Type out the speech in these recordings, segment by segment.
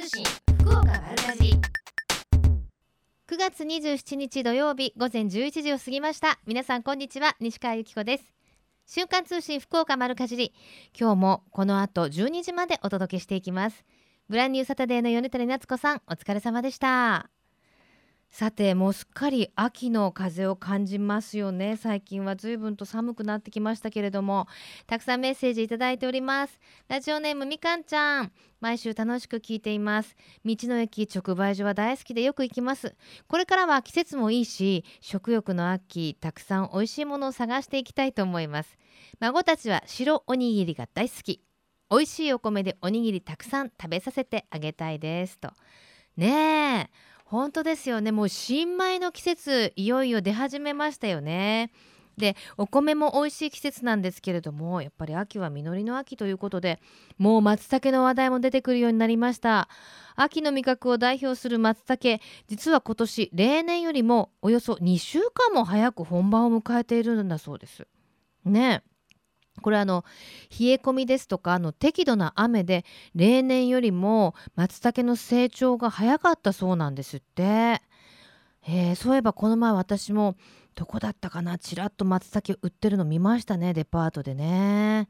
通信福岡丸かじ9月27日土曜日午前11時を過ぎました。皆さんこんにちは西川由紀子です。瞬間通信福岡丸かじり。今日もこの後12時までお届けしていきます。ブランニューサタデーの米谷夏子さんお疲れ様でした。さてもうすっかり秋の風を感じますよね。最近は随分と寒くなってきましたけれども。たくさんメッセージいただいております。ラジオネームみかんちゃん。毎週楽しく聞いています。道の駅直売所は大好きでよく行きます。これからは季節もいいし食欲の秋たくさん美味しいものを探していきたいと思います。孫たちは白おにぎりが大好き。美味しいお米でおにぎりたくさん食べさせてあげたいですと。ねえ。本当ですよね。もう新米の季節いよいよ出始めましたよね。でお米も美味しい季節なんですけれどもやっぱり秋は実りの秋ということでもう松茸の話題も出てくるようになりました。秋の味覚を代表する松茸実は今年例年よりもおよそ2週間も早く本番を迎えているんだそうです。ね。これあの冷え込みですとかあの適度な雨で例年よりも松茸の成長が早かったそうなんですって、えー、そういえばこの前私もどこだったかなちらっと松茸売ってるの見ましたねデパートでね。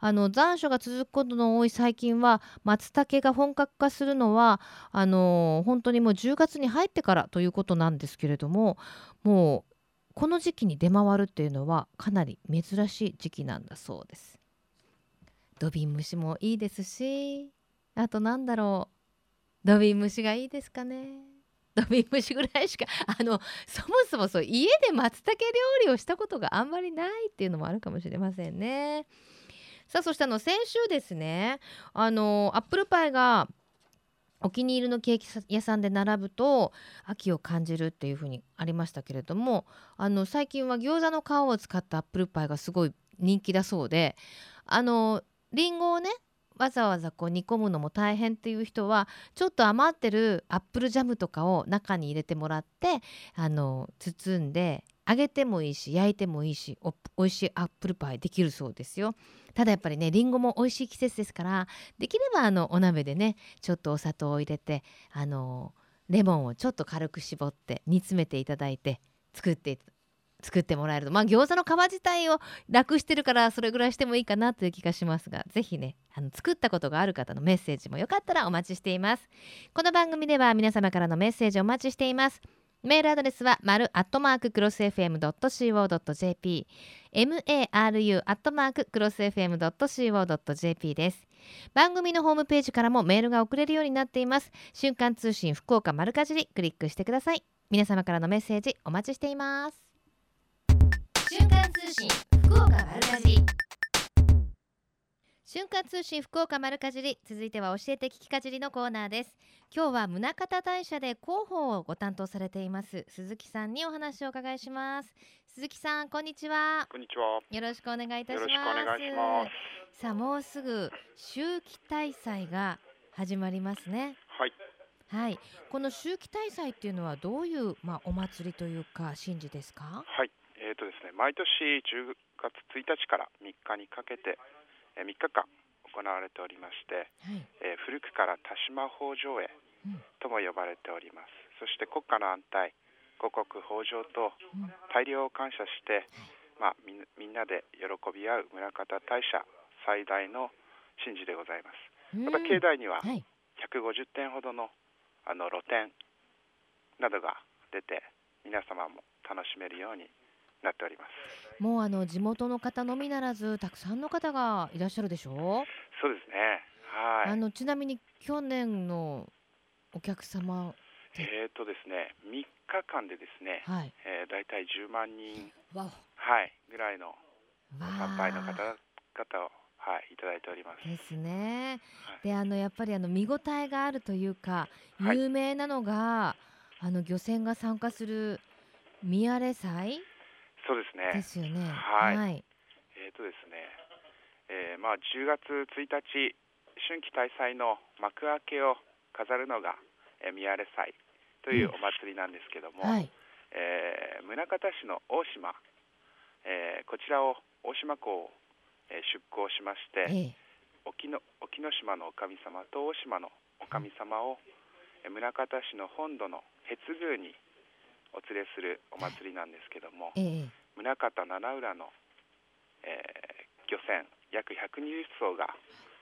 あの残暑が続くことの多い最近は松茸が本格化するのはあの本当にもう10月に入ってからということなんですけれどももうこの時期に出回るっていうのはかなり珍しい時期なんだそうです。ドビン虫もいいですしあとなんだろう。ドビン虫がいいですかね。ドビン虫ぐらいしかあのそもそもそう家で松茸料理をしたことがあんまりないっていうのもあるかもしれませんね。さあそしてあの先週ですねあのアップルパイがお気に入りのケーキ屋さんで並ぶと秋を感じるっていう風にありましたけれどもあの最近は餃子の皮を使ったアップルパイがすごい人気だそうであのりんごをねわざわざこう煮込むのも大変っていう人はちょっと余ってるアップルジャムとかを中に入れてもらってあの包んで揚げてもいいし焼いてもいいしおおいしいアップルパイできるそうですよ。ただやっぱりねりんごも美味しい季節ですからできればあのお鍋でねちょっとお砂糖を入れてあのレモンをちょっと軽く絞って煮詰めていただいて作って作ってもらえると。まあ餃子の皮自体を楽してるからそれぐらいしてもいいかなという気がしますが是非ねあの作ったことがある方のメッセージもよかったらお待ちしています。この番組では皆様からのメッセージお待ちしています。メールアドレスは丸アットマーククロス FM.co.jp maru アットマーククロス FM.co.jp です。番組のホームページからもメールが送れるようになっています。瞬間通信福岡丸かじりクリックしてください。皆様からのメッセージお待ちしています。瞬間通信福岡丸かじり。瞬間通信福岡丸かじり続いては教えて聞きかじりのコーナーです。今日は宗像大社で広報をご担当されています鈴木さんにお話をお伺いします。鈴木さんこんにちは。こんにちは。よろしくお願いいたします。よろしくお願いします。さあもうすぐ秋季大祭が始まりますね。はい。はい。この秋季大祭っていうのはどういうまあお祭りというか神事ですか？はいえーとですね毎年10月1日から3日にかけて3日間行われておりまして、はい、えー、古くから田島北条へとも呼ばれております、うん、そして国家の安泰五穀豊穣と大量を感謝して、うん、まあ、みんなで喜び合う宗像大社最大の神事でございます、また境内には150点ほどのあの露店などが出て皆様も楽しめるようになっております。もうあの地元の方のみならずたくさんの方がいらっしゃるでしょ？うそうですね。はい。あのちなみに去年のお客様えっ、とですね3日間でですね、はい。えー、大体10万人はいぐらいの参拝の方々をはい、いただいております。ですね。はい、で、あのやっぱりあの見応えがあるというか、有名なのが、はい、あの漁船が参加する宮れ祭？そうですね。ですよね。はい。はい、えっ、ー、とですね、えー、まあ10月1日春季大祭の幕開けを飾るのが、えー、宮根祭というお祭りなんですけども、うん、はい、えー、宗像市の大島、えー、こちらを大島港を、えー、出港しまして、ええ、沖の沖ノ島のお神様と大島のお神様を宗像市の本土の越宮にお連れするお祭りなんですけども、ええ宗像七浦の、えー漁船約120艘が、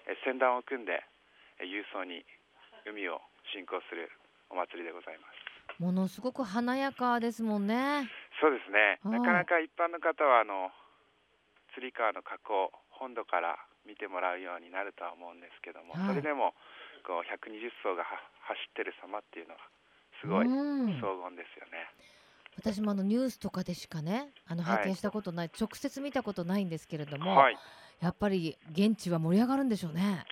えー船団を組んで、えー勇壮に海を進行するお祭りでございます。ものすごく華やかですもんね。そうですね。はいなかなか一般の方はあの釣り川の河口本土から見てもらうようになるとは思うんですけども、はいそれでもこう120艘がは走ってる様っていうのはすごいうん荘厳ですよね。私もあのニュースとかでしかねあのはい拝見したことない、直接見たことないんですけれども、はい。やっぱり現地は盛り上がるんでしょうね。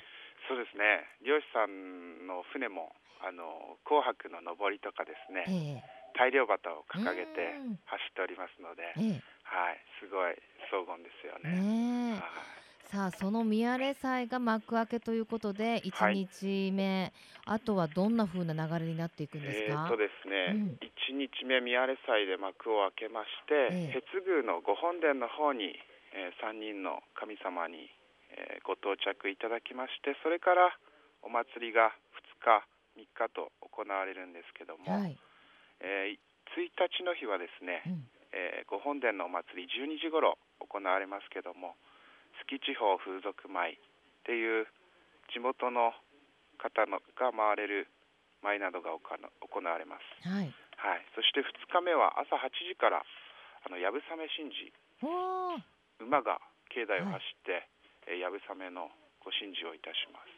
そうですね。漁師さんの船もあの紅白の上りとかですね、え大漁旗を掲げてうん走っておりますので、ええはい、すごい荘厳ですよえね。ねえはいさあその宮根祭が幕開けということで1はい。日目、あとはどんな風な流れになっていくんですか、えーとですね、うん。1日目宮根祭で幕を開けまして、ええ。越宮の御本殿の方に、え3人の神様に、えーご到着いただきましてそれからお祭りが2日3日と行われるんですけども、はい、えー1日の日はですね、うん。えー御本殿のお祭り12時頃行われますけども月地方風俗舞っていう地元の方のが回れる舞などが行われます、はい、はい、そして2日目は朝8時からあのやぶさめ神事。馬が境内を走って、えーやぶさめのご神事をいたします。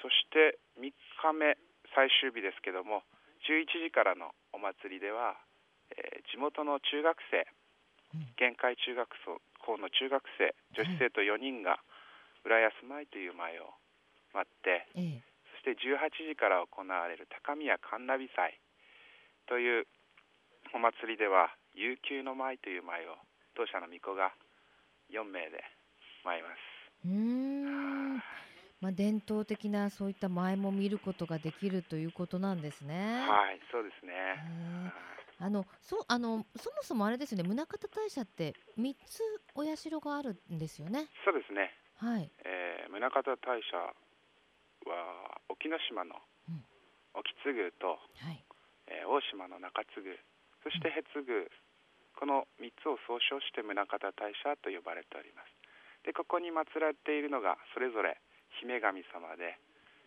そして3日目最終日ですけども11時からのお祭りでは、えー地元の中学生うん。限界中学校の中学生女子生徒4人が浦安舞という舞を舞ってええそして18時から行われる高宮神ナビ祭というお祭りでは悠久の舞という舞を当社の巫女が4名で舞います。うーんまあ、伝統的なそういった舞も見ることができるということなんですね。はい、そうですね。へーあのそうあのそもそもあれですよね宗像大社って3つお社があるんですよね。そうですね。はい。えー、宗像大社は沖ノ島のうん沖津宮と、はい。えー大島の中津宮そして越宮この3つを総称して宗像大社と呼ばれておりますでここに祀られているのがそれぞれ姫神様で、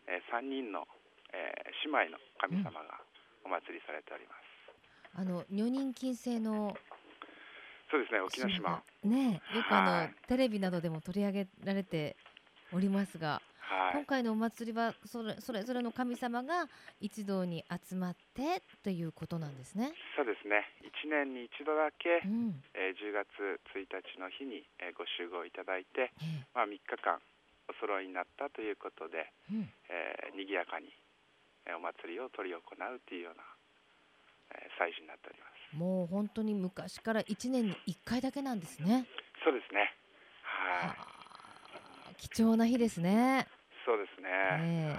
え3人の、えー姉妹の神様がお祭りされております、あの女人禁制のそうですね沖ノ島がねよくあの、はいテレビなどでも取り上げられておりますが、はい今回のお祭りはそれそれぞれの神様が一堂に集まってということなんですね。そうですね1年に一度だけう、ん。えー10月1日の日に、えーご集合いただいて、えまあ、3日間お揃いになったということで、えうん。えー、賑やかに、えーお祭りを執り行うというような、えー祭事になっております。もう本当に昔から一年に一回だけなんですね。そうですね。はい。はあ貴重な日ですね。そうですね、ええ。はい。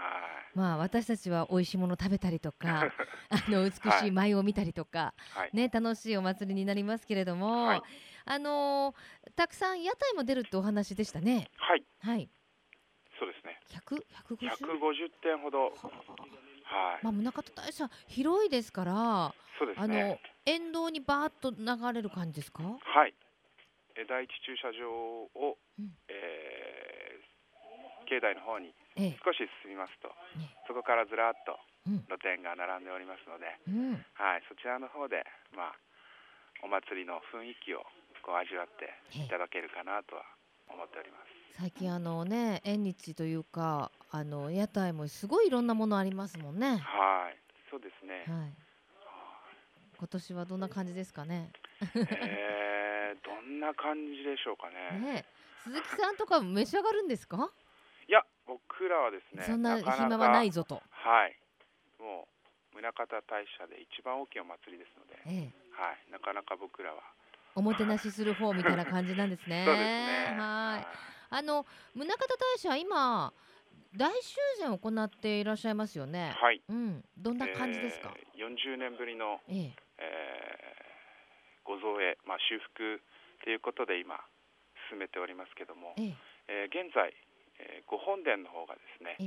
まあ私たちは美味しいもの食べたりとか、あの美しい舞を見たりとか、はい、ね楽しいお祭りになりますけれども、はい。あのーたくさん屋台も出るってお話でしたね。はい、はい。そうですね。百百五十？150点ほどははい、あまあ宗像大社広いですから、そうですあのね沿道にバーッと流れる感じですか？はいえー第一駐車場を、うんえー境内の方にええ。少し進みますとねそこからずらっとうん。露店が並んでおりますので、うん。はい、そちらの方で、まあ、お祭りの雰囲気をこう味わってええいただけるかなとは思っております。最近あのね縁日というかあの屋台もすごいいろんなものありますもんね。はい、そうですね。はい。今年はどんな感じですかね？えー、どんな感じでしょうかね。ね鈴木さんとか召し上がるんですか？いや、僕らはですね、そんな暇はないぞと。はい、もう宗像大社で一番大きいお祭りですので、ええ。はい、なかなか僕らは。おもてなしする方みたいな感じなんですね。そうですね。はい。あの宗像大社は今大修繕を行っていらっしゃいますよね。はい。うん。どんな感じですか？えー、40年ぶりの、ええ。えーご造営、まあ、修復ということで今進めておりますけども、ええ。えー現在、えーご本殿の方がですね、え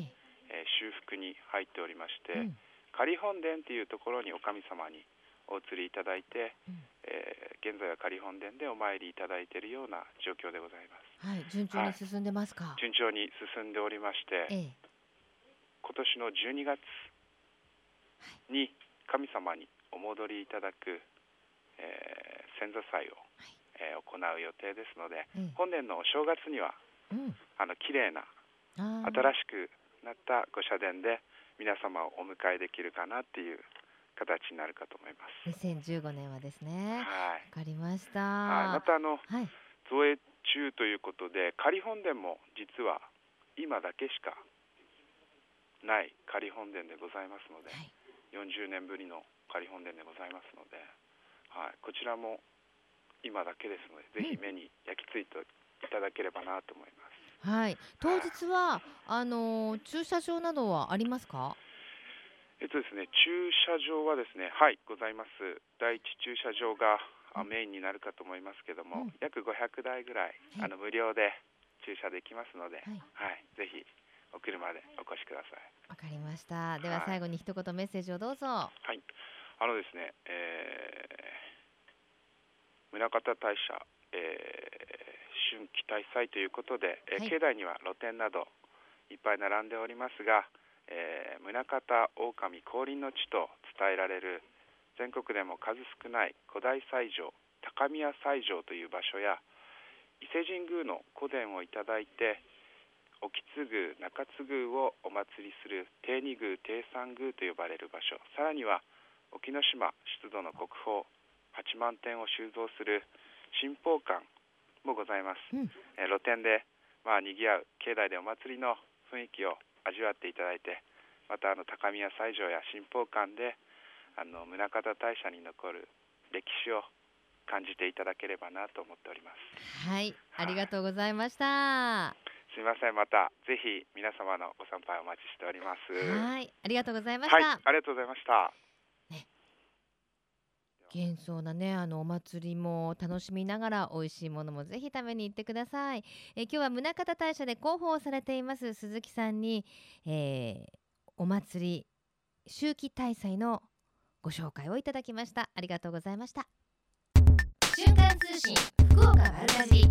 え。えー、修復に入っておりまして、うん、仮本殿というところにお神様にお移りいただいて、うん、えー、現在は仮本殿でお参りいただいているような状況でございます。はい、順調に進んでますか？はい、順調に進んでおりまして、ええ、今年の12月に神様にお戻りいただく、えー、先祖祭を、はい、えー、行う予定ですので、本年のお正月には、うん、あの綺麗な新しくなった御社殿で皆様をお迎えできるかなっていう形になるかと思います。2015年はですね。はい。わかりました。はい。またあの、はい、造営中ということで仮本殿も実は今だけしかない仮本殿でございますので、はい、40年ぶりの仮本殿でございますので、はい、こちらも今だけですので、ぜひ目に焼き付いていただければなと思います。はい、当日は、あの駐車場などはありますか？えっとですね、駐車場はですね、はい、ございます。第一駐車場が、うん、メインになるかと思いますけども、うん、約500台ぐらい、はい、あの無料で駐車できますので、はい、はい、ぜひお車でお越しください。わかりました。では最後に一言メッセージをどうぞ。はい、あのですね、えー、宗像大社、えー、春季大祭ということで、えー、境内には露店などいっぱい並んでおりますが、えー、宗像狼降臨の地と伝えられる全国でも数少ない古代祭場高宮祭場という場所や伊勢神宮の古殿をいただいて沖津宮中津宮をお祭りする定二宮定三宮と呼ばれる場所さらには沖ノ島出土の国宝8万点を収蔵する新宝館もございます、うん、え露店でまあ賑わう境内でお祭りの雰囲気を味わっていただいてまたあの高宮西条や新宝館であの宗像大社に残る歴史を感じていただければなと思っております。はいありがとうございました。すみません。またぜひ皆様のご参拝お待ちしております。はいありがとうございました、はい、ありがとうございました幻想なねあのお祭りも楽しみながら美味しいものもぜひ食べに行ってください。え今日は宗像大社で広報されています鈴木さんに、えー、お祭り秋季大祭のご紹介をいただきました。ありがとうございました。瞬間通信福岡丸かじ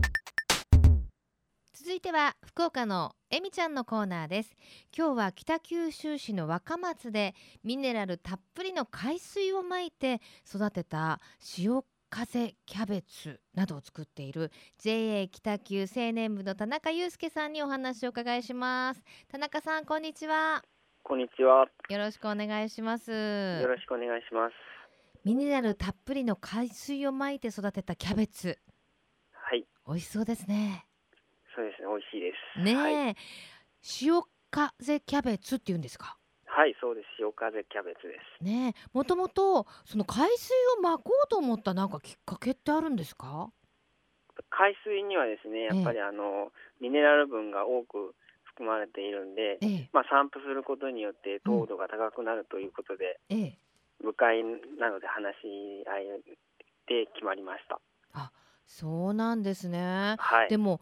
続いては福岡のえみちゃんのコーナーです。今日は北九州市の若松でミネラルたっぷりの海水をまいて育てた潮風キャベツなどを作っている JA 北九青年部の田中祐介さんにお話を伺いします。田中さんこんにちは。こんにちは。よろしくお願いします。よろしくお願いします。ミネラルたっぷりの海水をまいて育てたキャベツ。はい。美味しそうですねそうですね美味しいです。ね、はい、潮風キャベツって言うんですか？はいそうです。潮風キャベツです。ねもともとその海水をまこうと思ったなんかきっかけってあるんですか？海水にはですねやっぱりあの、ミネラル分が多く含まれているんで、えまあ、散布することによって糖度が高くなるということで、うん、部会なので話し合いで決まりました。あそうなんですね、はい、でも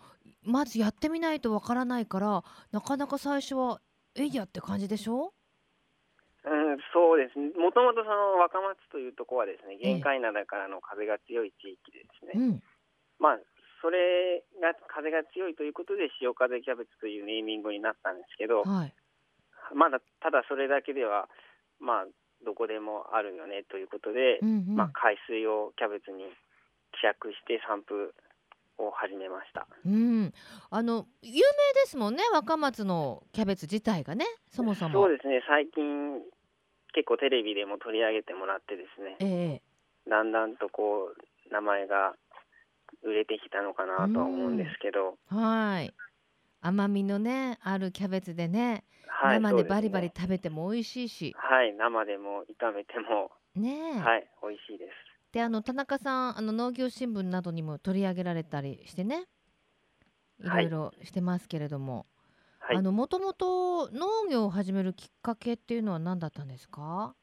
まずやってみないとわからないからなかなか最初はえいやって感じでしょ？うん、そうですね。もともとその若松というところはですね、玄界灘からの風が強い地域でですね、うん、まあそれが風が強いということで潮風キャベツというネーミングになったんですけど、はい、まだただそれだけではまあどこでもあるよねということで、うんうん、まあ、海水をキャベツに希釈して散布を始めました。うん、あの有名ですもんね若松のキャベツ自体がねそもそも。そうですね。最近結構テレビでも取り上げてもらってですね、えー、だんだんとこう名前が売れてきたのかなとは思うんですけど。はい。甘みのねあるキャベツでね、はい、生でバリバリ食べても美味しいし、はい生でも炒めてもねはい美味しいですであの田中さんあの農業新聞などにも取り上げられたりしてね。い。ろいろしてますけれども、はい、あのもともと農業を始めるきっかけっていうのは何だったんですか、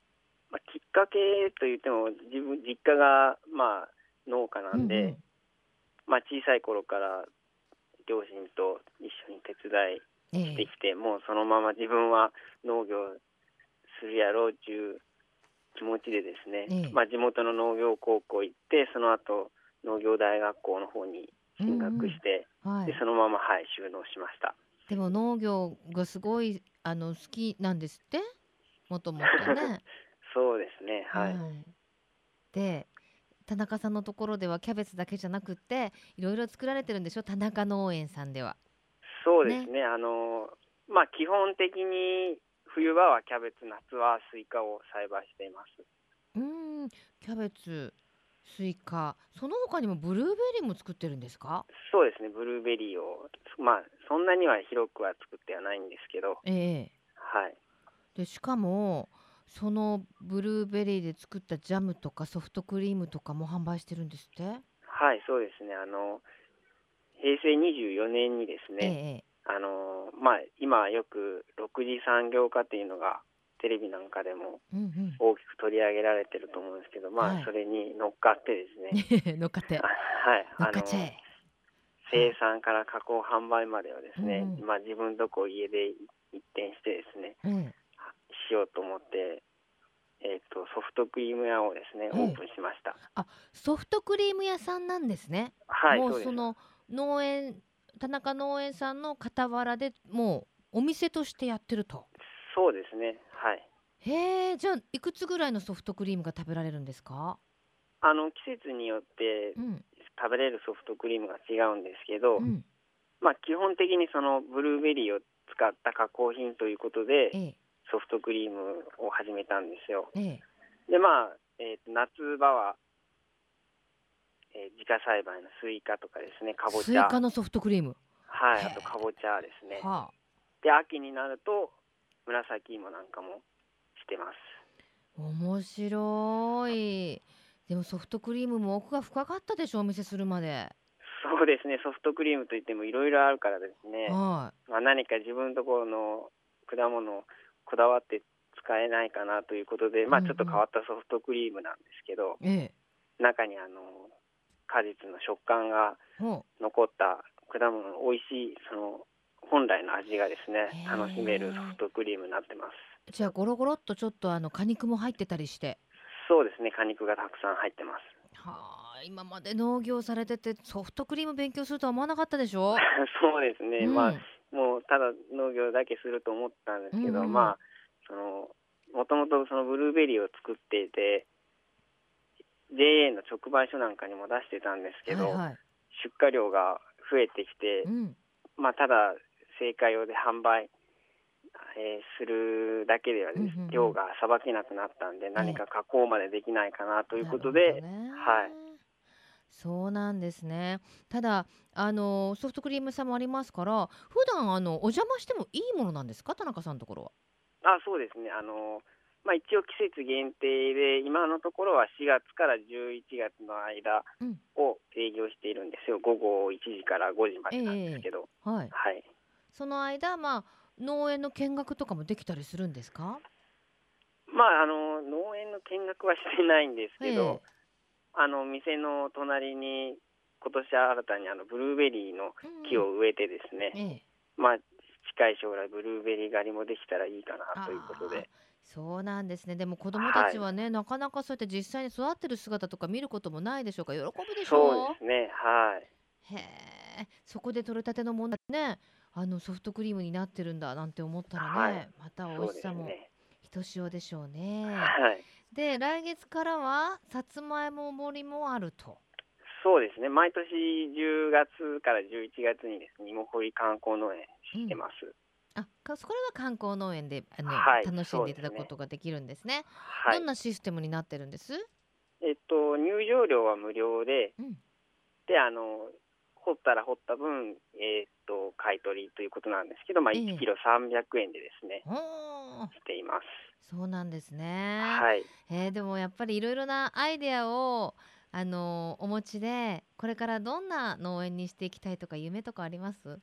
まあ、きっかけといっても自分実家がまあ農家なんで、うんうん、まあ、小さい頃から両親と一緒に手伝いしてきて、えー、もうそのまま自分は農業するやろうっていう気持ちでですね、えー、まあ、地元の農業高校行ってその後農業大学校の方に進学して、うん。うんはい、でそのまま、はい、収納しました。でも農業がすごいあの好きなんですって？もともとね。そうですねはい、はい、で田中さんのところではキャベツだけじゃなくていろいろ作られてるんでしょ？田中農園さんでは。そうですね、ね、あのまあ基本的に冬場はキャベツ夏はスイカを栽培しています。うんキャベツスイカ。その他にもブルーベリーも作ってるんですか？そうですね。ブルーベリーをまあそんなには広くは作ってはないんですけど。ええ。はい。でしかもそのブルーベリーで作ったジャムとかソフトクリームとかも販売してるんですって？はいそうですね。あの平成24年にですね、ええ、あのまあ今よく6次産業化っていうのがテレビなんかでも大きく取り上げられてると思うんですけど、うんうん、まあそれに乗っかってですね。乗っかって。はい。あの生産から加工販売までをですね、うんうん、まあ自分とこ家で一転してですね、うん、しようと思ってえーと、ソフトクリーム屋をですね、オープンしました。あソフトクリーム屋さんなんですね。はい、もうその農園田中農園さんの傍らでもうお店としてやってると。そうですね。はい。へえ、じゃあいくつぐらいのソフトクリームが食べられるんですか？あの季節によって食べれるソフトクリームが違うんですけど、うん、まあ基本的にそのブルーベリーを使った加工品ということで、ええ、ソフトクリームを始めたんですよ。ええ、でまあ、えー、夏場は、えー、自家栽培のスイカとかですねかぼちゃ。スイカのソフトクリーム。はいあとかぼちゃですね、はあ、で秋になると紫芋なんかもしてます。面白い。でもソフトクリームも奥が深かったでしょお店するまで。そうですねソフトクリームといってもいろいろあるからですね、はい、まあ、何か自分のところの果物こだわって使えないかなということで、まあ、ちょっと変わったソフトクリームなんですけど、うんうん、中にあの果実の食感が残った果物の美味しいその本来の味がですね楽しめるソフトクリームになってます。じゃあゴロゴロっとちょっとあの果肉も入ってたりして。そうですね果肉がたくさん入ってます。はあ今まで農業されててソフトクリーム勉強するとは思わなかったでしょ？そうですね、うん、まあもうただ農業だけすると思ったんですけど、うん、まあそのもともとそのブルーベリーを作っていて JA の直売所なんかにも出してたんですけど、はいはい、出荷量が増えてきて、うん、まあただ成果用で販売、えー、するだけでは、ね、うんうん、量がさばけなくなったんで、何か加工までできないかなということで、ね、はい。そうなんですね。ただあのソフトクリームさんもありますから普段あのお邪魔してもいいものなんですか？田中さんのところは。あそうですね。あの、まあ、一応季節限定で今のところは4月から11月の間を営業しているんですよ、うん、午後1時から5時までなんですけど、えー、はい、はい、その間、まあ、農園の見学とかもできたりするんですか？まあ、あの農園の見学はしてないんですけど、えーあの店の隣に今年新たにあのブルーベリーの木を植えてですね、うんええ、まあ近い将来ブルーベリー狩りもできたらいいかなということで。そうなんですね。でも子供たちはね、はい、なかなかそうやって実際に育ってる姿とか見ることもないでしょうか？喜ぶでしょう？そうですね。はい。へえ。そこで取れたてのものね、あのソフトクリームになってるんだなんて思ったらね、はい、また美味しさもひとしおでしょうね。はい。で来月からはさつまいも盛りもあると。そうですね毎年10月から11月にですね芋掘り観光農園してます。うんあそこれは観光農園であの、はい、楽しんでいただくことができるんですね。はい、どんなシステムになってるんです？えっと入場料は無料で、うん、であの掘ったら掘った分、えー、っと買い取りということなんですけど、まあ、1キロ300円でですね、えー、しています。そうなんですね。はい。えー、でもやっぱりいろいろなアイデアをあのお持ちでこれからどんな農園にしていきたいとか夢とかあります？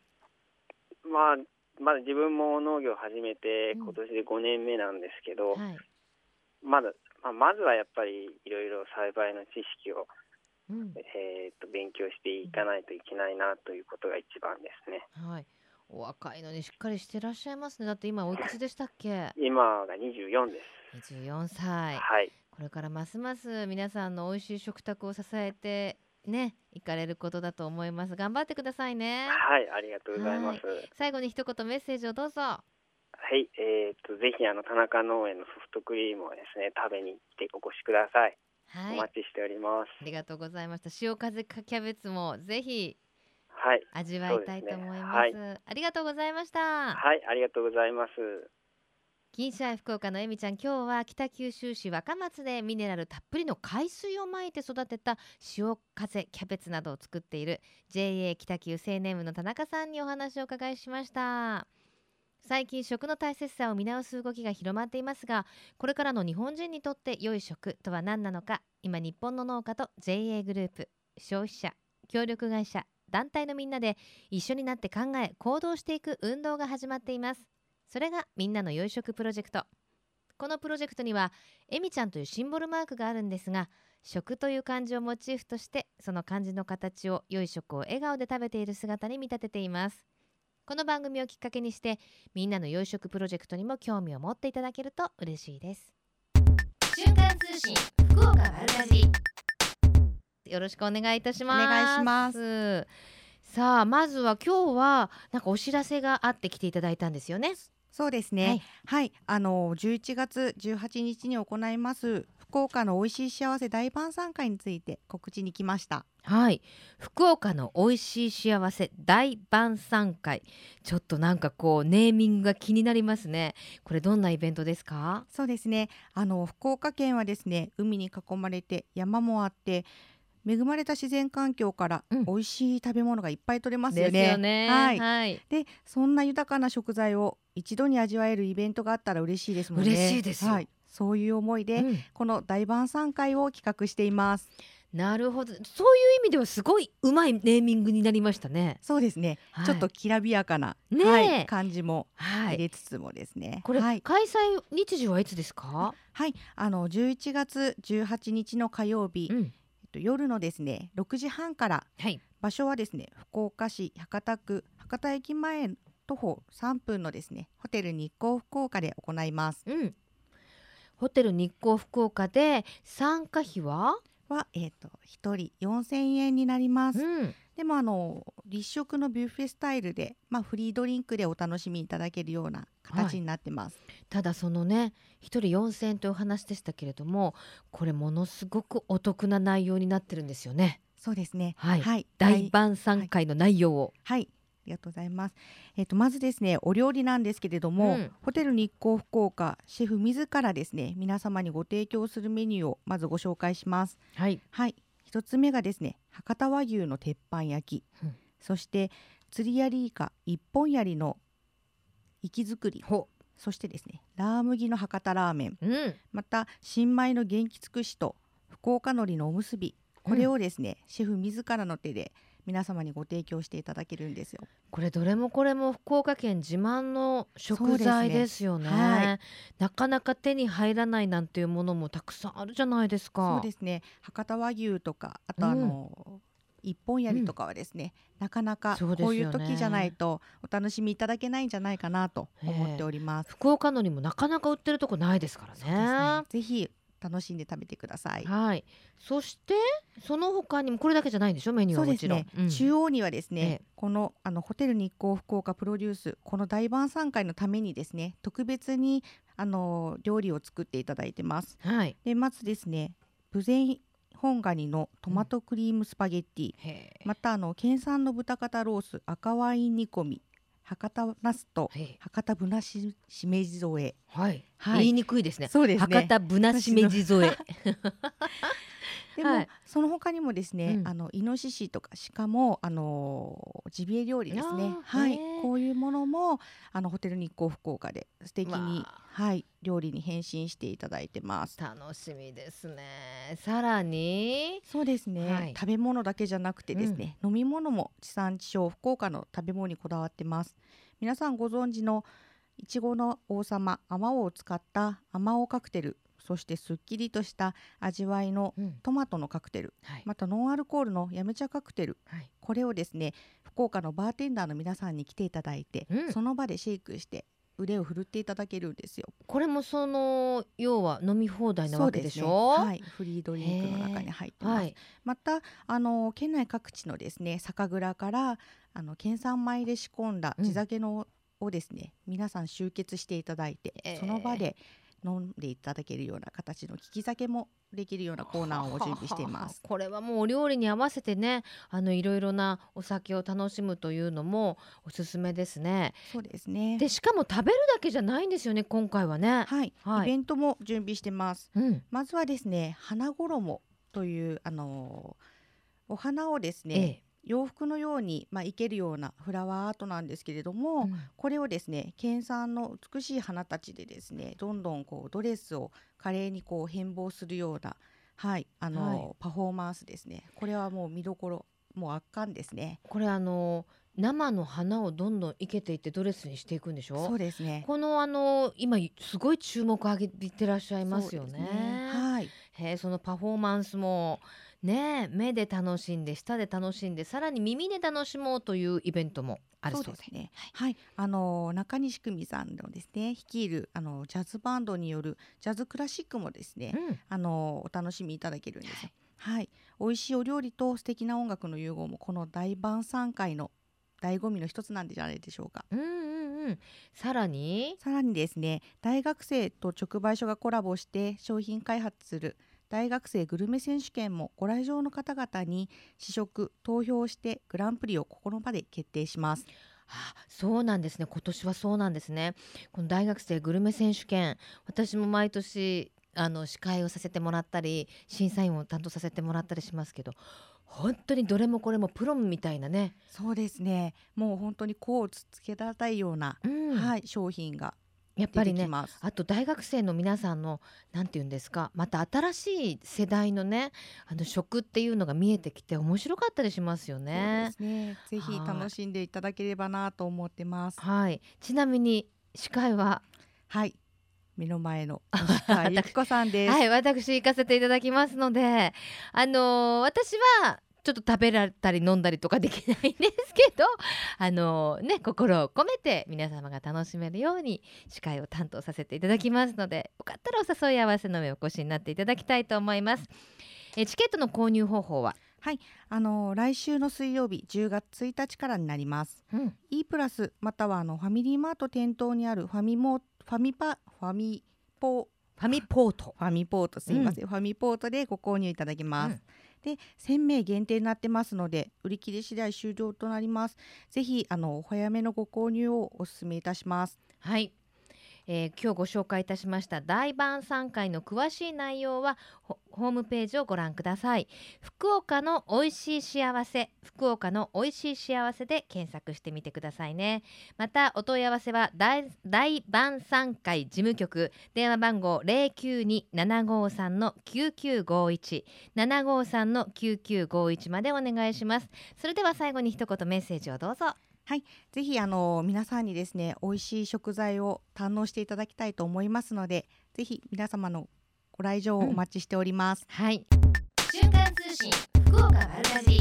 まあまだ自分も農業を始めて今年で5年目なんですけど、うんはい、まだ、まあ、まずはやっぱりいろいろ栽培の知識を、うん、えー、と勉強していかないといけないなということが一番ですね。はい。お若いのにしっかりしてらっしゃいますね。だって今おいくつでしたっけ？今が24です。24歳。はい。これからますます皆さんの美味しい食卓を支えてね行かれることだと思います。頑張ってくださいね。はいありがとうございます。最後に一言メッセージをどうぞ。はいえー、っとぜひあの田中農園のソフトクリームをですね食べに来てお越しください、はい、お待ちしております。ありがとうございました。塩風かキャベツもぜひはい、味わいたいと思います、はい、ありがとうございました。はいありがとうございます銀シャ福岡のえみちゃん今日は北九州市若松でミネラルたっぷりの海水をまいて育てた潮風キャベツなどを作っている JA 北九青年部の田中さんにお話を伺いしました。最近食の大切さを見直す動きが広まっていますがこれからの日本人にとって良い食とは何なのか今日本の農家と JA グループ消費者協力会社団体のみんなで一緒になって考え行動していく運動が始まっています。それがみんなの良い食プロジェクト。このプロジェクトにはえみちゃんというシンボルマークがあるんですが食という漢字をモチーフとしてその漢字の形を良い食を笑顔で食べている姿に見立てています。この番組をきっかけにしてみんなの良い食プロジェクトにも興味を持っていただけると嬉しいです。瞬間通信福岡丸かじよろしくお願いいたします。お願いします。さあまずは今日はなんかお知らせがあって来ていただいたんですよねそうですね。はい、はい、あの11月18日に行います福岡の美味しい幸せ大晩餐会について告知に来ました。はい、福岡の美味しい幸せ大晩餐会。ちょっとなんかこうネーミングが気になりますね。これどんなイベントですか？そうですね。あの福岡県はですね、海に囲まれて山もあって。恵まれた自然環境から美味しい食べ物がいっぱい取れますよね。よねはい、はい、でそんな豊かな食材を一度に味わえるイベントがあったら嬉しいですもんね。嬉しいですはい、そういう思いで、うん、この大晩餐会を企画しています。なるほど。そういう意味ではすごいうまいネーミングになりましたね。そうですね、はい、ちょっときらびやかな、ねはい、感じも入れつつもですね、はい、これ、開催日時はいつですか？はい。あの11月18日の火曜日、うん。と夜のですね6時半から、はい、場所はですね福岡市博多区博多駅前徒歩3分のですねホテル日光福岡で行います。うん、ホテル日光福岡で参加費は？は、えーと、と1人4000円になります、うん、でもあの立食のビュッフェスタイルで、まあ、フリードリンクでお楽しみいただけるような形になってます、はい、ただそのね1人4000円というお話でしたけれどもこれものすごくお得な内容になってるんですよね。そうですね。はい、はい、大晩餐会の内容を、はい、はいありがとうございます。えっ、ー、とまずですねお料理なんですけれども、うん、ホテル日光福岡シェフ自らですね皆様にご提供するメニューをまずご紹介します。はい。はい。一つ目がですね博多和牛の鉄板焼き、うん、そして釣りやりイカ一本槍の息作りそしてですねラー麦の博多ラーメン、うん、また新米の元気尽くしと福岡海苔のおむすびこれをですね、うん、シェフ自らの手で皆様にご提供していただけるんですよ。これどれもこれも福岡県自慢の食材ですよね。ねはい、なかなか手に入らないなんていうものもたくさんあるじゃないですか。そうですね。博多和牛とかあとあの、うん一本槍とかはですね、うん、なかなかこういう時じゃないとお楽しみいただけないんじゃないかなと思っております。福岡のにもなかなか売ってるとこないですからね。ねぜひ楽しんで食べてください。はい。そしてその他にもこれだけじゃないんでしょ？メニューはもちろん。ねうん、中央にはですね、ええ、このあのホテル日光福岡プロデュースこの大晩餐会のためにですね特別にあの料理を作っていただいてます。はい。でまずですねブゼン本ガニのトマトクリームスパゲッティ、うん、またあの県産の豚肩ロース赤ワイン煮込み博多ナスと博多ぶなししめじ添え、はい、はい、言いにくいですね。そうですね。博多ぶなしめじ添え。でも、はい、その他にもですね、うん、あのイノシシとか鹿もあのジビエ料理ですね。はい、こういうものもあのホテル日光福岡で素敵にはい料理に変身していただいてます。楽しみですね。さらにそうですね、はい、食べ物だけじゃなくてですね、うん、飲み物も地産地消福岡の食べ物にこだわってます。皆さんご存知のいちごの王様あまおうを使ったあまおうカクテルそしてすっきりとした味わいのトマトのカクテル、うんはい、またノンアルコールのヤムチャカクテル、はい、これをですね福岡のバーテンダーの皆さんに来ていただいて、うん、その場でシェイクして腕を振るっていただけるんですよ。これもその要は飲み放題なわけでしょ？ね、はい、フリードリンクの中に入ってます。はい、またあの県内各地のですね酒蔵からあの県産米で仕込んだ地酒の、をですね皆さん集結していただいて、その場で飲んでいただけるような形の利き酒もできるようなコーナーを準備しています。これはもうお料理に合わせてねあのいろいろなお酒を楽しむというのもおすすめですね。そうですね。でしかも食べるだけじゃないんですよね今回はね、はい、はい、イベントも準備してます、うん、まずはですね花衣というあのお花をですね、ええ洋服のように、まあ、いけるようなフラワーアートなんですけれども、うん、これをですね県産の美しい花たちでですねどんどんこうドレスを華麗にこう変貌するような、はいあの、はい、パフォーマンスですね。これはもう見どころもう圧巻ですね。これあの生の花をどんどん生けていってドレスにしていくんでしょ？そうですね。このあの今すごい注目を上げてらっしゃいますよね、ね、はい。へそのパフォーマンスもね目で楽しんで舌で楽しんでさらに耳で楽しもうというイベントもあるそうですね。はい、あの中西久美さんのですね率いるあのジャズバンドによるジャズクラシックもですね、うん、あのお楽しみいただけるんです。はい、はい、美味しいお料理と素敵な音楽の融合もこの大晩餐会の醍醐味の一つなんじゃないでしょうか。うんうんうん。さらに？さらにですね大学生と直売所がコラボして商品開発する大学生グルメ選手権もご来場の方々に試食投票してグランプリをここの場で決定します。あそうなんですね。今年はそうなんですね。この大学生グルメ選手権私も毎年あの司会をさせてもらったり審査員を担当させてもらったりしますけど本当にどれもこれもプロみたいなね。そうですね。もう本当にこうつつけられたいような、うん、はい、商品がやっぱりねあと大学生の皆さんのなんて言うんですかまた新しい世代のねあの食っていうのが見えてきて面白かったりしますよね。ねぜひ楽しんでいただければなと思ってます。はいちなみに司会は？はい目の前の ゆきこさんです。はい、私行かせていただきますので、あのー、私はちょっと食べられたり飲んだりとかできないんですけど あのね心を込めて皆様が楽しめるように司会を担当させていただきますのでよかったらお誘い合わせの上お越しになっていただきたいと思います。えチケットの購入方法は？はい、あの来週の水曜日10月1日からになります。うん、E プラスまたはあのファミリーマート店頭にあるファミモファミパファミポファミポート。ファミポート。すいません、うん、ファミポートでご購入いただけます。うんで1000名限定になってますので売り切れ次第終了となります。ぜひあのお早めのご購入をお勧めいたします。はい。えー、今日ご紹介いたしました大晩餐会の詳しい内容はホームページをご覧ください。福岡の美味しい幸せ福岡の美味しい幸せで検索してみてくださいね。またお問い合わせは大大晩餐会事務局電話番号092-753の9951 753の9951までお願いします。それでは最後に一言メッセージをどうぞ。はい、ぜひあの皆さんにですね美味しい食材を堪能していただきたいと思いますので、ぜひ皆様のご来場をお待ちしております。うん、はい。瞬間通信福岡丸かじり。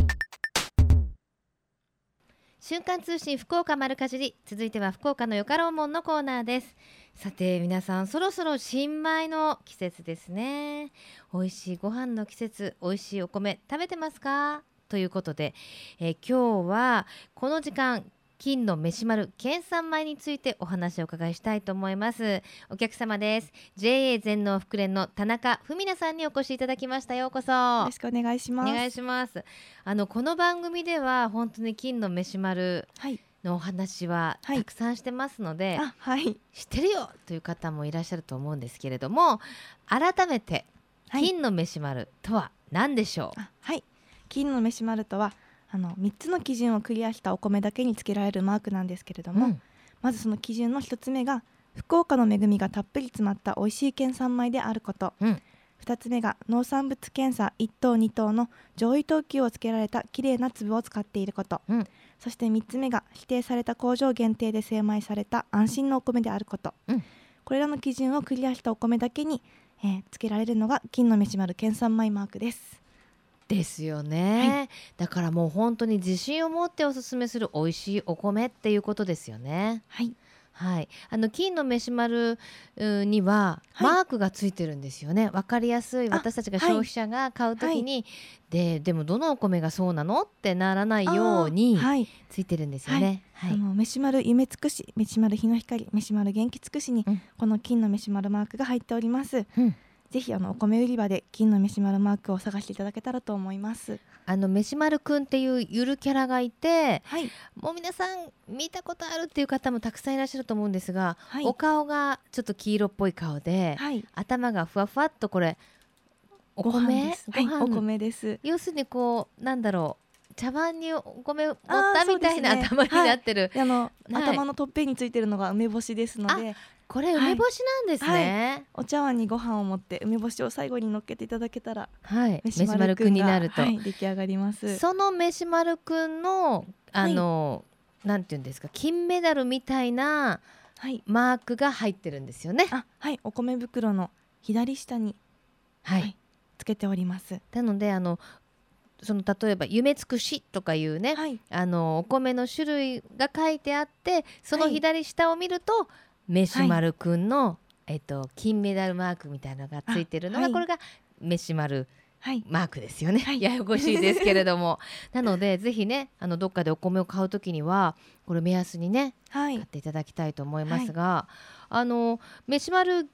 瞬間通信福岡丸かじり続いては福岡のよかろうもんのコーナーですさて皆さんそろそろ新米の季節ですね美味しいご飯の季節美味しいお米食べてますか？ということで、えー、今日はこの時間金の飯丸県産米についてお話を伺いしたいと思います。お客様です。JA 全農福連の田中文奈さんにお越しいただきました。ようこそ。よろしくお願いします。お願いします。あのこの番組では本当に金の飯丸のお話はたくさんしてますので、はい、知ってるよという方もいらっしゃると思うんですけれども改めて金の飯丸とは何でしょう、はい。金の飯丸とはあの3つの基準をクリアしたお米だけにつけられるマークなんですけれども、うん、まずその基準の1つ目が福岡の恵みがたっぷり詰まった美味しい県産米であること、うん、2つ目が農産物検査1等2等の上位等級をつけられたきれいな粒を使っていること、うん、そして3つ目が指定された工場限定で精米された安心のお米であること、これらの基準をクリアしたお米だけに、えー、つけられるのが金の飯丸県産米マークです。ですよね、はい、だからもう本当に自信を持っておすすめする美味しいお米っていうことですよね。はい。はい、あの金の飯丸にはマークがついてるんですよね。わ、はい、かりやすい。私たちが消費者が買うときに、はい、ででもどのお米がそうなのってならないようについてるんですよね。はい、あの飯丸夢尽くし飯丸日の光飯丸元気尽くしに、うん、この金の飯丸マークが入っております。うんぜひあのお米売り場で金の飯丸マークを探していただけたらと思います。あの飯丸くんっていうゆるキャラがいて、はい、もう皆さん見たことあるっていう方もたくさんいらっしゃると思うんですが、はい、お顔がちょっと黄色っぽい顔で、はい、頭がふわふわっとこれお米？お米です。要するにこうなんだろう茶碗にお米盛ったみたいな、ね、頭になってる、あの、頭のとっぺについてるのが梅干しですのでこれ梅干しなんですね、はい、お茶碗にご飯を持って梅干しを最後に乗っけていただけたら、はい、飯丸くんになると、はい、出来上がります。その飯丸くんのあの、なんていうんですか金メダルみたいなマークが入ってるんですよね。あはい。お米袋の左下にはい、つけております。なのであのその例えば「夢つくし」とかいうね、はい、あのお米の種類が書いてあってその左下を見ると、メシマルくんの、はい、えっと、金メダルマークみたいなのがついてるのが、はい、これがメシマルマークですよね、はい、ややこしいですけれども。なのでぜひねあのどっかでお米を買う時にはこれ目安にね、買っていただきたいと思いますが、あのメシマル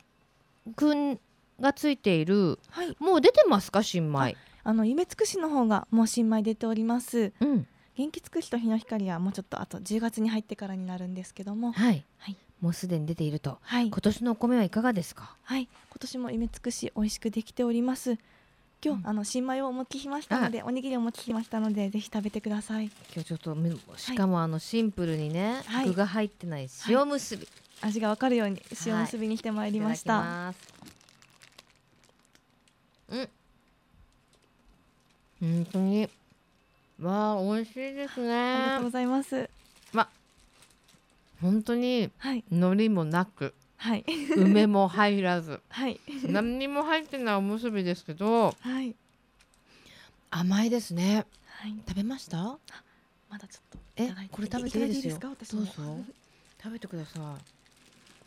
くんがついている、もう出てますか？新米。あの夢つくしの方がもう新米出ております、うん、元気つくしと日の光はもうちょっとあと10月に入ってからになるんですけども。はい、はいもうすでに出ていると、はい、今年のお米はいかがですか？はい。今年も夢尽くし美味しくできております。今日、うん、あの新米をお持ちしましたのでおにぎりをお持ちしましたのでぜひ食べてください。今日ちょっとしかもあのシンプルにね、はい、具が入ってない塩むすび、味がわかるように塩むすびにしてまいりました、はい、うん。本当に。わあ美味しいですね。ありがとうございます本当に海苔もなく、はい、梅も入らず、はい、何にも入ってないおむすびですけど、はい、甘いですね、はい、食べました？まだちょっとえこれ食べていいですよ。どうぞ。食べてくださ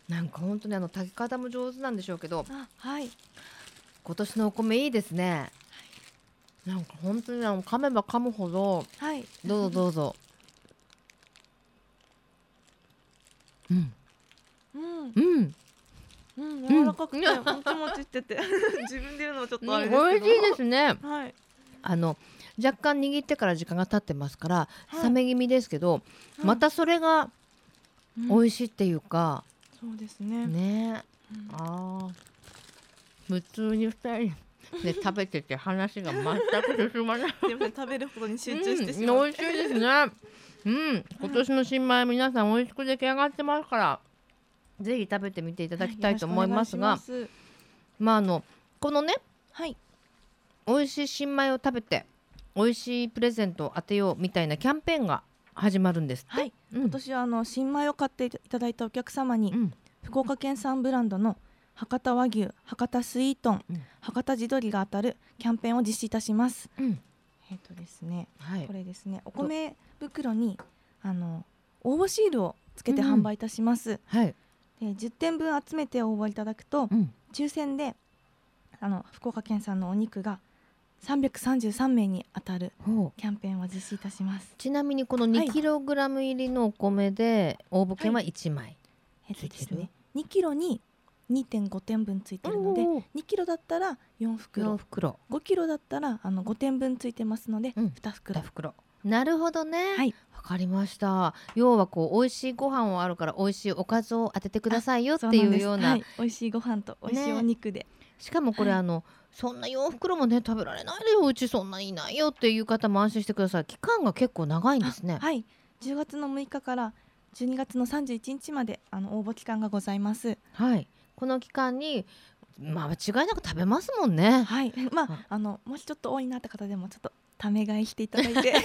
い。なんか本当にあの炊き方も上手なんでしょうけどはい。今年のお米いいですね、はい、なんか本当にあの噛めば噛むほど、はい、どうぞどうぞうん。うん。うん。柔らかくて、もちもちしてて、自分で言うのはちょっとあれですけど。美味しいですね。はい。あの若干握ってから時間が経ってますから、冷め気味ですけど、またそれが美味しいっていうか。そうですね。ね。ああ。普通に二人。で食べてて話が全く進まない。でも食べるほどに集中してしまう。美味しいですね。うん、今年の新米皆さん美味しく出来上がってますから、ぜひ食べてみていただきたいと思いますが、まああのこのね、はい、美味しい新米を食べて美味しいプレゼントを当てようみたいなキャンペーンが始まるんですはい、うん、今年はあの新米を買っていただいたお客様に、うん、福岡県産ブランドの博多和牛博多スイートン、うん、博多地鶏が当たるキャンペーンを実施いたします。えっ、ー、とですね、はい、これですねお米袋にあの応募シールをつけて販売いたします。うん、はい。で10点分集めて応募いただくと、うん、抽選であの福岡県産のお肉が333名に当たるキャンペーンを実施いたします。ちなみにこの 2kg 入りのお米で応募券は1枚、はい、ですね2キロに2.5点分ついてるので2キロだったら4袋 ,4 袋5キロだったらあの5点分ついてますので、うん、2袋 ,2 袋なるほどね。はい。わかりました。要はこう美味しいご飯をあるから美味しいおかずを当ててくださいよっていうような。はい、美味しいご飯と美味しいお肉で。ね、しかもこれ、はい、あのそんな4袋もね食べられないでようちそんないないよっていう方も安心してください。期間が結構長いんですね。はい。10月の6日から12月の31日まであの応募期間がございます。はい。この期間にまあ間違いなく食べますもんね。はい。まああのもしちょっと多いなって方でもちょっとため買いしていただいて。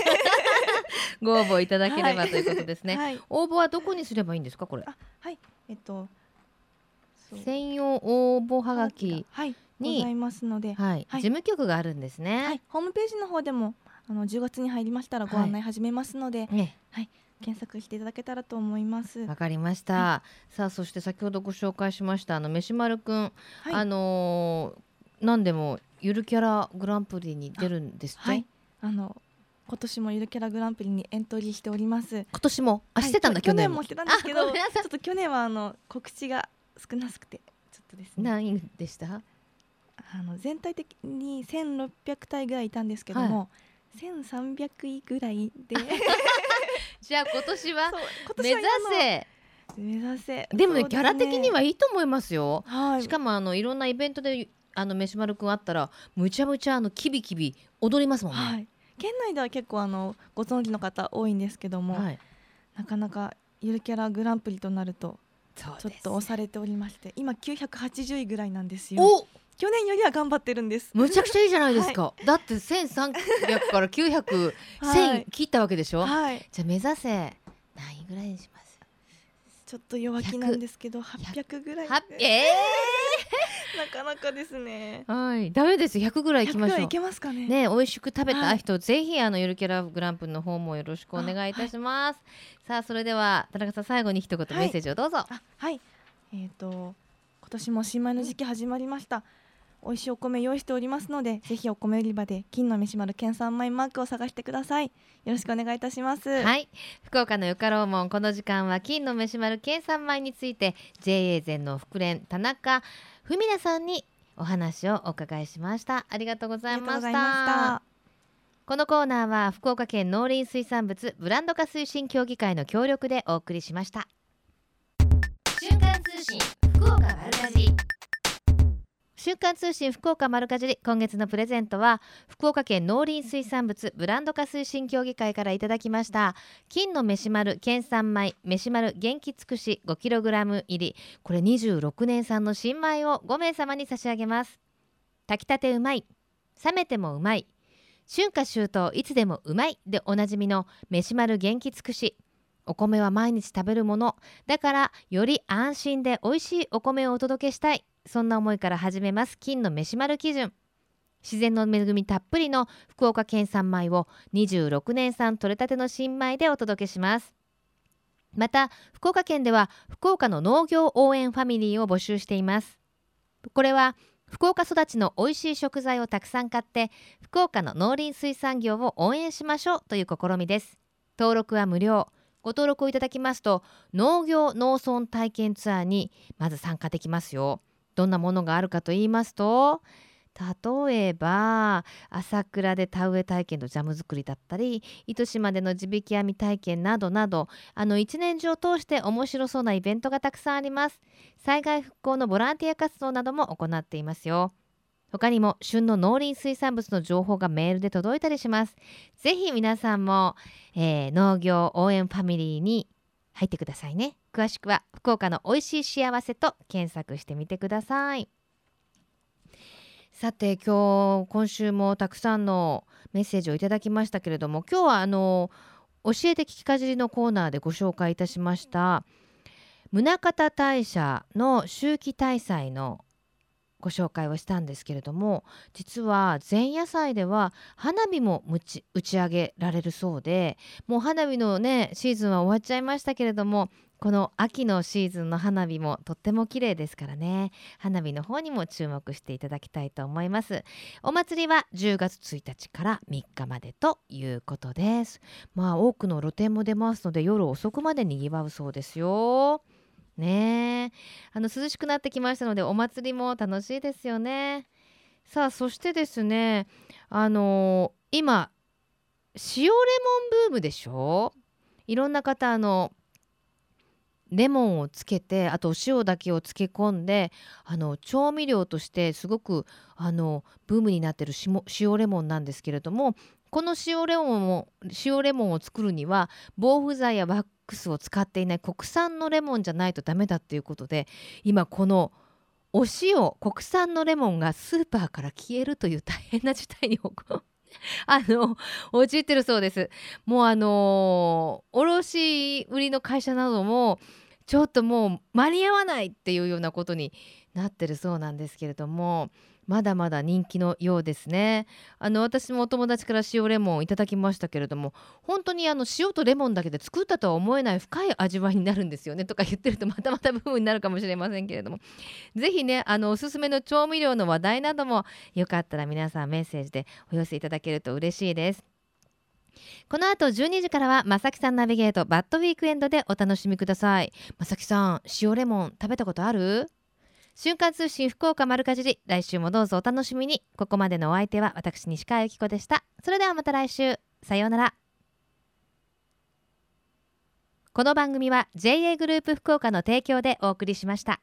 ご応募いただければ、はい、ということですね、はい、応募はどこにすればいいんですかこれ。はい。えっと専用応募はがきにございますので、はい、はい、事務局があるんですね、はい、ホームページの方でもあの10月に入りましたらご案内始めますので、はい、ねはい、検索していただけたらと思います。わかりました、はい、さあそして先ほどご紹介しましたあの飯丸くん、はい、あのー、何でもゆるキャラグランプリに出るんですはい。あの今年もゆるキャラグランプリにエントリーしております。今年も？あ、してたんだ去年もしてたんですけどちょっと去年はあの告知が少なくてちょっとですね。何でした？あの全体的に1600体ぐらいいたんですけども、はい、1300位ぐらいで じゃあ今年は目指せ。目指せ。でもね、ね、キャラ的にはいいと思いますよ、はい、しかもあのいろんなイベントであの飯丸くんあったらむちゃむちゃあのキビキビ踊りますもんね、はい、県内では結構あのご存知の方多いんですけども、はい、なかなかゆるキャラグランプリとなるとちょっと押されておりまして今980位ぐらいなんですよ去年よりは頑張ってるんです。むちゃくちゃいいじゃないですか、はい、だって1300から900、はい、切ったわけでしょ、はい、じゃあ目指せ何位ぐらいにしますちょっと弱気なんですけど800ぐらい。ええー、なかなかですね。はい。ダメです100ぐらいいきましょう。いけますかね。ね美味しく食べた人、はい、ぜひあのゆるキャラグランプの方もよろしくお願いいたします、さあそれでは田中さん最後に一言メッセージをどうぞはい。えっ、ー、と今年も新米の時期始まりました、美味しいお米用意しておりますのでぜひお米売り場で金の飯丸県産米マークを探してください。よろしくお願いいたします。はい。福岡のよかろうもんこの時間は金の飯丸県産米について JA 全の福連田中文奈さんにお話をお伺いしました。ありがとうございました。このコーナーは福岡県農林水産物ブランド化推進協議会の協力でお送りしました。瞬間通信福岡週刊通信福岡丸かじり今月のプレゼントは福岡県農林水産物ブランド化推進協議会からいただきました。金の飯丸県産米飯丸元気尽くし 5kg 入り。これ26年産の新米を5名様に差し上げます。炊きたてうまい冷めてもうまい。春夏秋冬いつでもうまい。でおなじみの飯丸元気尽くし。お米は毎日食べるもの。だからより安心で美味しいお米をお届けしたい。そんな思いから始めます金の飯丸基準。自然の恵みたっぷりの福岡県産米を26年産取れたての新米でお届けします。また福岡県では福岡の農業応援ファミリーを募集しています。これは福岡育ちの美味しい食材をたくさん買って福岡の農林水産業を応援しましょうという試みです。登録は無料。ご登録をいただきますと農業農村体験ツアーにまず参加できますよ。どんなものがあるかと言いますと例えば朝倉で田植え体験とジャム作りだったり糸島での地引き網体験などなどあの一年中を通して面白そうなイベントがたくさんあります。災害復興のボランティア活動なども行っていますよ。他にも旬の農林水産物の情報がメールで届いたりします。ぜひ皆さんも、えー、農業応援ファミリーに入ってくださいね。詳しくは福岡の美味しい幸せと検索してみてください。さて今日今週もたくさんのメッセージをいただきましたけれども今日はあの教えて聞きかじりのコーナーでご紹介いたしました。宗像大社の秋季大祭のご紹介をしたんですけれども実は前夜祭では花火も打ち上げられるそうでもう花火のねシーズンは終わっちゃいましたけれどもこの秋のシーズンの花火もとっても綺麗ですからね。花火の方にも注目していただきたいと思います。お祭りは10月1日から3日までということです。まあ多くの露店も出ますので夜遅くまでにぎわうそうですよ。ね。あの涼しくなってきましたのでお祭りも楽しいですよね。さあそしてですねあのー、今塩レモンブームでしょ？いろんな方あのレモンをつけてあとお塩だけを漬け込んであの調味料としてすごくあのブームになってる塩レモンなんですけれどもこの塩レモンを塩レモンを作るには防腐剤やワックスを使っていない国産のレモンじゃないとダメだっていうことで今このお塩国産のレモンがスーパーから消えるという大変な事態に あの陥ってるそうです。もうあの卸売りの会社などもちょっともう間に合わないっていうようなことになってるそうなんですけれどもまだまだ人気のようですね。あの私もお友達から塩レモンいただきましたけれども本当にあの塩とレモンだけで作ったとは思えない深い味わいになるんですよねとか言ってるとまたまた部分になるかもしれませんけれども。是非ねあのおすすめの調味料の話題などもよかったら皆さんメッセージでお寄せいただけると嬉しいです。この後12時からはまさきさんナビゲートバッドウィークエンドでお楽しみください。まさきさん塩レモン食べたことある？瞬間通信福岡丸かじり来週もどうぞお楽しみに。ここまでのお相手は私西川由紀子でした。それではまた来週。さようなら。この番組は JA グループ福岡の提供でお送りしました。